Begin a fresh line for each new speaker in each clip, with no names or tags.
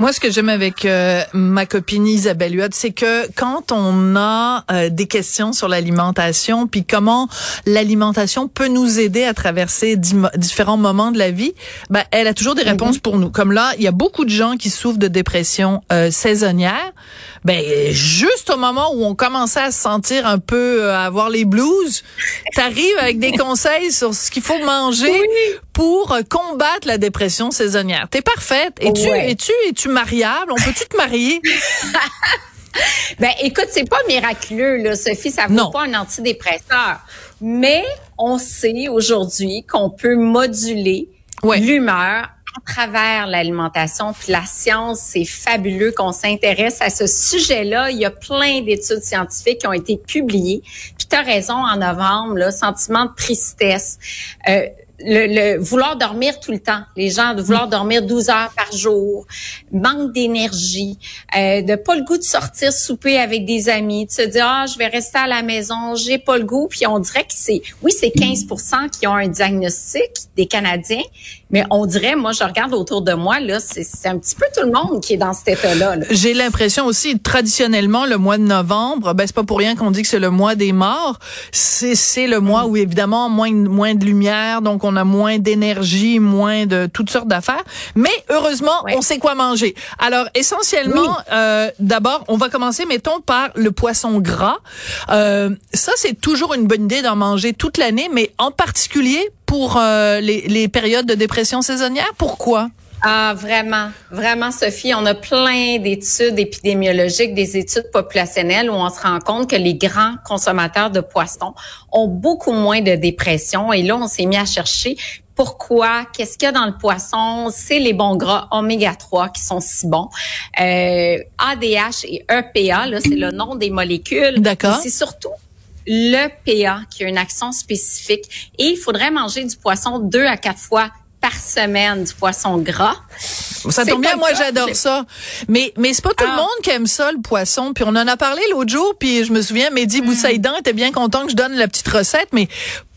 Moi, ce que j'aime avec euh, ma copine Isabelle Huot, c'est que quand on a euh, des questions sur l'alimentation, puis comment l'alimentation peut nous aider à traverser différents moments de la vie, ben, elle a toujours des réponses mhm. pour nous. Comme là, il y a beaucoup de gens qui souffrent de dépression euh, saisonnière. Ben, juste au moment où on commençait à se sentir un peu, à avoir les blues, t'arrives avec des conseils sur ce qu'il faut manger pour combattre la dépression saisonnière. T'es parfaite. Es-tu, es-tu, es-tu mariable? On peut-tu te marier?
ben, écoute, c'est pas miraculeux, là, Sophie. Ça vaut pas un antidépresseur. Mais on sait aujourd'hui qu'on peut moduler l'humeur à travers l'alimentation. Puis la science, c'est fabuleux qu'on s'intéresse à ce sujet-là. Il y a plein d'études scientifiques qui ont été publiées. Puis tu as raison, en novembre, là, sentiment de tristesse. Euh, le, vouloir dormir tout le temps, les gens de vouloir dormir 12 heures par jour, manque d'énergie, euh, de pas le goût de sortir souper avec des amis, de se dire ah je vais rester à la maison, j'ai pas le goût, puis on dirait que c'est oui c'est 15% qui ont un diagnostic des Canadiens, mais on dirait moi je regarde autour de moi là c'est un petit peu tout le monde qui est dans cet état-là.
J'ai l'impression aussi traditionnellement le mois de novembre, ben c'est pas pour rien qu'on dit que c'est le mois des morts, c'est c'est le mois où évidemment moins moins de lumière donc on a moins d'énergie, moins de toutes sortes d'affaires. Mais heureusement, on sait quoi manger. Alors essentiellement, euh, d'abord, on va commencer, mettons, par le poisson gras. Euh, ça, c'est toujours une bonne idée d'en manger toute l'année, mais en particulier pour euh, les, les périodes de dépression saisonnière. Pourquoi?
Ah, vraiment, vraiment, Sophie, on a plein d'études épidémiologiques, des études populationnelles où on se rend compte que les grands consommateurs de poissons ont beaucoup moins de dépression. Et là, on s'est mis à chercher pourquoi, qu'est-ce qu'il y a dans le poisson, c'est les bons gras oméga 3 qui sont si bons. Euh, ADH et EPA, là, c'est le nom des molécules.
D'accord.
C'est surtout le PA qui a une action spécifique. Et il faudrait manger du poisson deux à quatre fois par semaine du poisson gras.
Ça tombe bien, moi j'adore ça. Mais mais c'est pas tout le ah. monde qui aime ça le poisson. Puis on en a parlé l'autre jour, puis je me souviens, Mehdi mm. Boussaïdan était bien content que je donne la petite recette, mais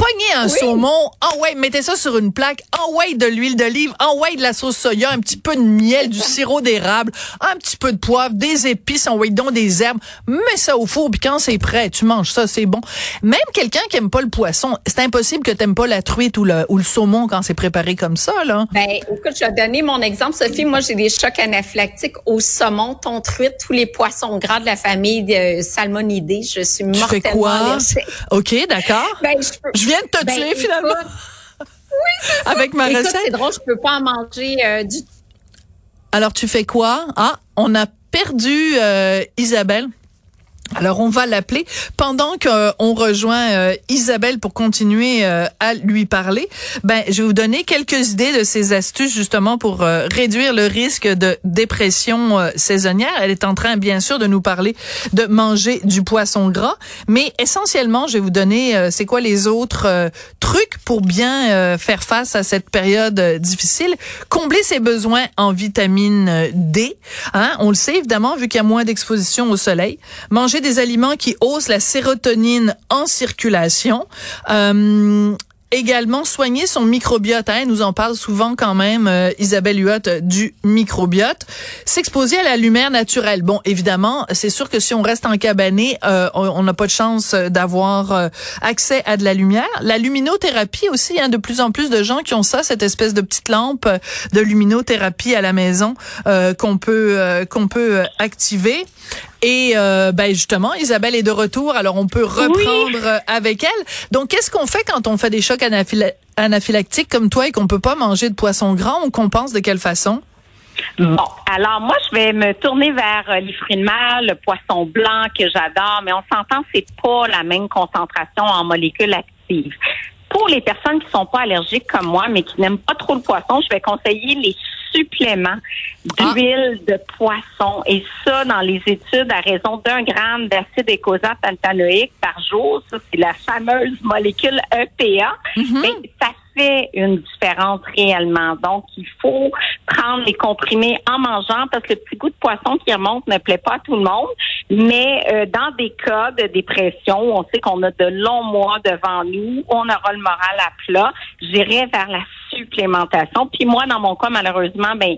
pognez un saumon, en ouais, mettez ça sur une plaque, en ouais de l'huile d'olive, en ouais de la sauce soya, un petit peu de miel, du sirop d'érable, un petit peu de poivre, des épices, en ouais donc des herbes, mets ça au four, puis quand c'est prêt, tu manges ça, c'est bon. Même quelqu'un qui aime pas le poisson, c'est impossible que t'aimes pas la truite ou le, ou le saumon quand c'est préparé comme ça, là.
Ben, écoute, je vais donner mon exemple, Sophie. Moi, j'ai des chocs anaphylactiques au saumon, thon, truite, tous les poissons gras de la famille de salmonidés. Je suis mortellement tu fais quoi?
OK, d'accord. Ben, je viens de te ben, tuer finalement.
oui,
Avec ma
écoute,
recette.
C'est drôle, je peux pas en manger euh, du.
Alors tu fais quoi? Ah, on a perdu euh, Isabelle. Alors on va l'appeler pendant qu'on rejoint euh, Isabelle pour continuer euh, à lui parler. Ben je vais vous donner quelques idées de ces astuces justement pour euh, réduire le risque de dépression saisonnière. Elle est en train bien sûr de nous parler de manger du poisson gras, mais essentiellement je vais vous donner c'est quoi les autres trucs pour bien faire face à cette période difficile. Combler ses besoins en vitamine D. Hein, on le sait évidemment vu qu'il y a moins d'exposition au soleil. Manger aliments qui haussent la sérotonine en circulation. Euh, également soigner son microbiote. Hein, nous en parle souvent quand même euh, Isabelle Huot euh, du microbiote. S'exposer à la lumière naturelle. Bon, évidemment, c'est sûr que si on reste en cabané, euh, on n'a pas de chance d'avoir accès à de la lumière. La luminothérapie aussi, a de plus en plus de gens qui ont ça, cette espèce de petite lampe de luminothérapie à la maison qu'on peut qu'on peut activer. Et euh, ben justement, Isabelle est de retour, alors on peut reprendre avec elle. Donc, qu'est-ce qu'on fait quand on fait des chocs anaphylactiques comme toi et qu'on peut pas manger de poisson grand On compense de quelle façon?
Bon, alors moi, je vais me tourner vers euh, les fruits de mer, le poisson blanc que j'adore, mais on s'entend, c'est pas la même concentration en molécules actives. Pour les personnes qui sont pas allergiques comme moi, mais qui n'aiment pas trop le poisson, je vais conseiller les suppléments d'huile de poisson. Et ça, dans les études, à raison d'un gramme d'acide écosapantanoïque par jour, ça, c'est la fameuse molécule EPA, mhm. mais ça fait une différence réellement. Donc, il faut prendre les comprimés en mangeant parce que le petit goût de poisson qui remonte ne plaît pas à tout le monde. Mais euh, dans des cas de dépression, on sait qu'on a de longs mois devant nous, on aura le moral à plat. J'irai vers la supplémentation. Puis moi, dans mon cas, malheureusement, ben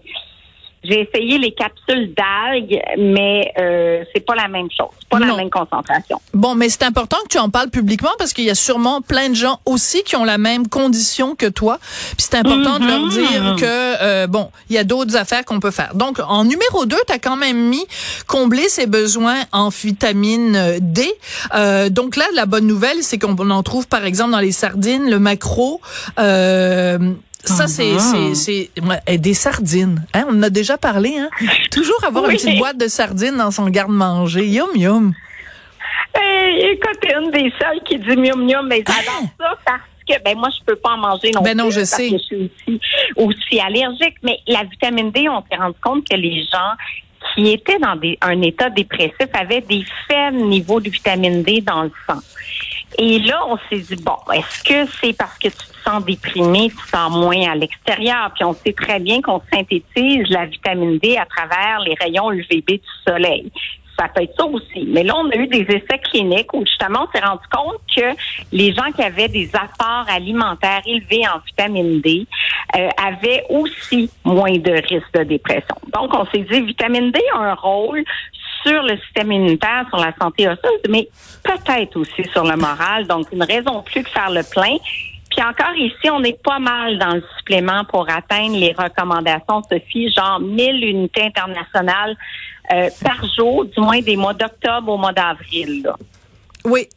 j'ai essayé les capsules d'algues, mais euh, c'est pas la même chose, pas la même concentration.
Bon, mais c'est important que tu en parles publiquement parce qu'il y a sûrement plein de gens aussi qui ont la même condition que toi. Puis c'est important de leur mhm. dire que euh, bon, il y a d'autres affaires qu'on peut faire. Donc en numéro 2, tu as quand même mis combler ses besoins en vitamine D. Euh, donc là, la bonne nouvelle, c'est qu'on en trouve par exemple dans les sardines, le macro. Euh, ça, c'est ah. c'est c'est des sardines. Hein? On en a déjà parlé. Hein? Toujours avoir une petite boîte de sardines dans son garde-manger. Yum, yum.
Hey, écoute, une des seules qui dit mium, mium, mais j'adore ça parce que ben moi, je peux pas en manger non
ben non, je
sais. que je suis aussi, aussi allergique. Mais la vitamine D, on s'est rendu compte que les gens qui étaient dans un état dépressif avaient des faibles niveaux de vitamine D dans le sang. Et là, on s'est dit, bon, est-ce que c'est parce que tu te sens déprimé, tu te sens moins à l'extérieur? Puis on sait très bien qu'on synthétise la vitamine D à travers les rayons UVB du soleil ça peut être ça aussi. Mais là, on a eu des essais cliniques où justement, on s'est rendu compte que les gens qui avaient des apports alimentaires élevés en vitamine D euh, avaient aussi moins de risques de dépression. Donc, on s'est dit, vitamine D a un rôle sur le système immunitaire, sur la santé osseuse, mais peut-être aussi sur le moral. Donc, une raison plus que faire le plein. Puis encore ici, on est pas mal dans le supplément pour atteindre les recommandations, Sophie, genre 1000 unités internationales euh, par jour, du moins des mois d'octobre au mois d'avril.
Oui,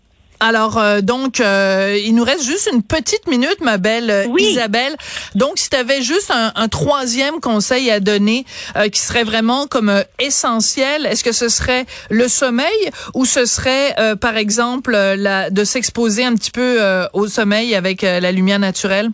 alors euh, donc euh, il nous reste juste une petite minute, ma belle euh, Isabelle. Donc si tu avais juste un, troisième conseil à donner qui serait vraiment comme essentiel, est-ce que ce serait le sommeil ou ce serait par exemple la, de s'exposer un petit peu au sommeil avec la lumière naturelle?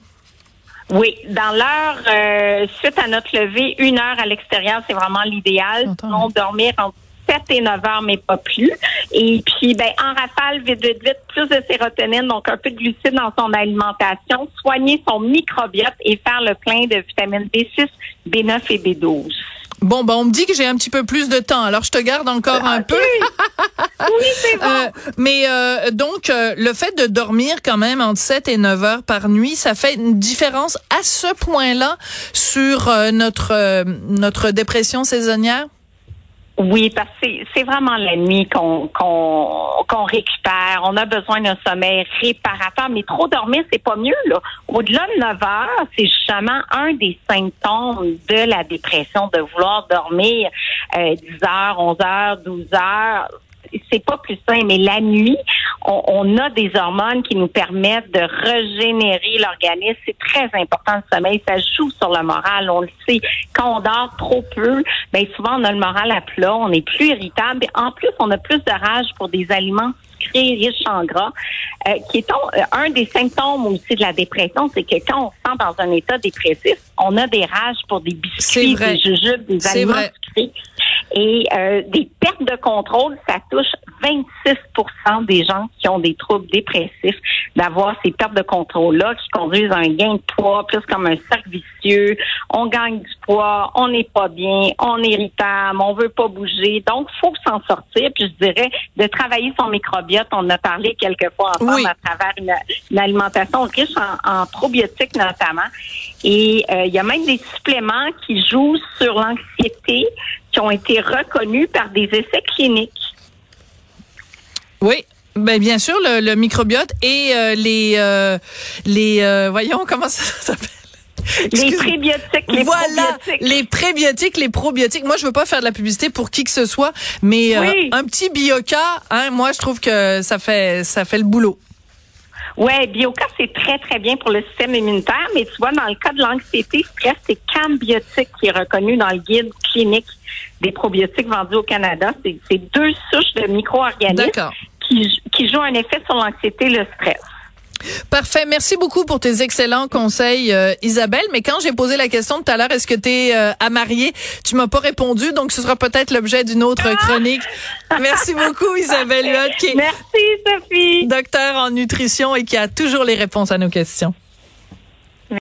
Oui, dans l'heure suite à notre levée, une heure à l'extérieur, c'est vraiment l'idéal. Sinon, dormir en 7 et 9 heures, mais pas plus. Et puis, ben, en rafale, vite, vite, vite, plus de sérotonine, donc un peu de glucides dans son alimentation, soigner son microbiote et faire le plein de vitamines B6, B9 et B12.
Bon, ben, on me dit que j'ai un petit peu plus de temps, alors je te garde encore un peu.
oui, c'est bon. Euh,
mais euh, donc, euh, le fait de dormir quand même entre 7 et 9 heures par nuit, ça fait une différence à ce point-là sur notre, notre dépression saisonnière?
Oui, parce que c'est vraiment la nuit qu'on qu'on récupère. On a besoin d'un sommeil réparateur, mais trop dormir, c'est pas mieux. là. Au-delà de 9 heures, c'est justement un des symptômes de la dépression, de vouloir dormir euh, 10 heures, 11 heures, 12 heures c'est pas plus sain, mais la nuit, on, a des hormones qui nous permettent de régénérer l'organisme. C'est très important le sommeil. Ça joue sur le moral. On le sait. Quand on dort trop peu, ben souvent on a le moral à plat. On est plus irritable. En plus, on a plus de rage pour des aliments sucrés, riches en gras, euh, qui est euh, un des symptômes aussi de la dépression, c'est que quand on se sent dans un état dépressif, on a des rages pour des biscuits, des jujubes, des aliments sucrés. Et euh, des pertes de contrôle, ça touche 26% des gens qui ont des troubles dépressifs d'avoir ces pertes de contrôle-là qui conduisent à un gain de poids, plus comme un cercle vicieux. On gagne du poids, on n'est pas bien, on est irritable, on veut pas bouger. Donc, faut s'en sortir. Puis je dirais de travailler son microbiote. On a parlé quelques fois ensemble à travers une, alimentation riche en, probiotiques notamment. Et euh, il y a même des suppléments qui jouent sur l'anxiété qui ont été reconnus par des essais cliniques.
Oui, ben bien sûr le, microbiote et euh, les euh, les euh, voyons comment ça s'appelle?
Les prébiotiques, les
voilà, les prébiotiques, les probiotiques. Moi, je veux pas faire de la publicité pour qui que ce soit, mais un petit bioca, hein, moi, je trouve que ça fait ça fait le boulot.
Ouais, bioca, c'est très, très bien pour le système immunitaire, mais tu vois, dans le cas de l'anxiété, stress, c'est Cambiotique qui est reconnu dans le guide clinique des probiotiques vendus au Canada. C'est deux souches de micro-organismes qui, qui jouent un effet sur l'anxiété et le stress.
Parfait. Merci beaucoup pour tes excellents conseils, euh, Isabelle. Mais quand j'ai posé la question tout à l'heure, est-ce que tu es euh, à marier, tu m'as pas répondu, donc ce sera peut-être l'objet d'une autre ah! chronique. Merci beaucoup, Isabelle
Merci, Sophie.
Docteur en nutrition et qui a toujours les réponses à nos questions.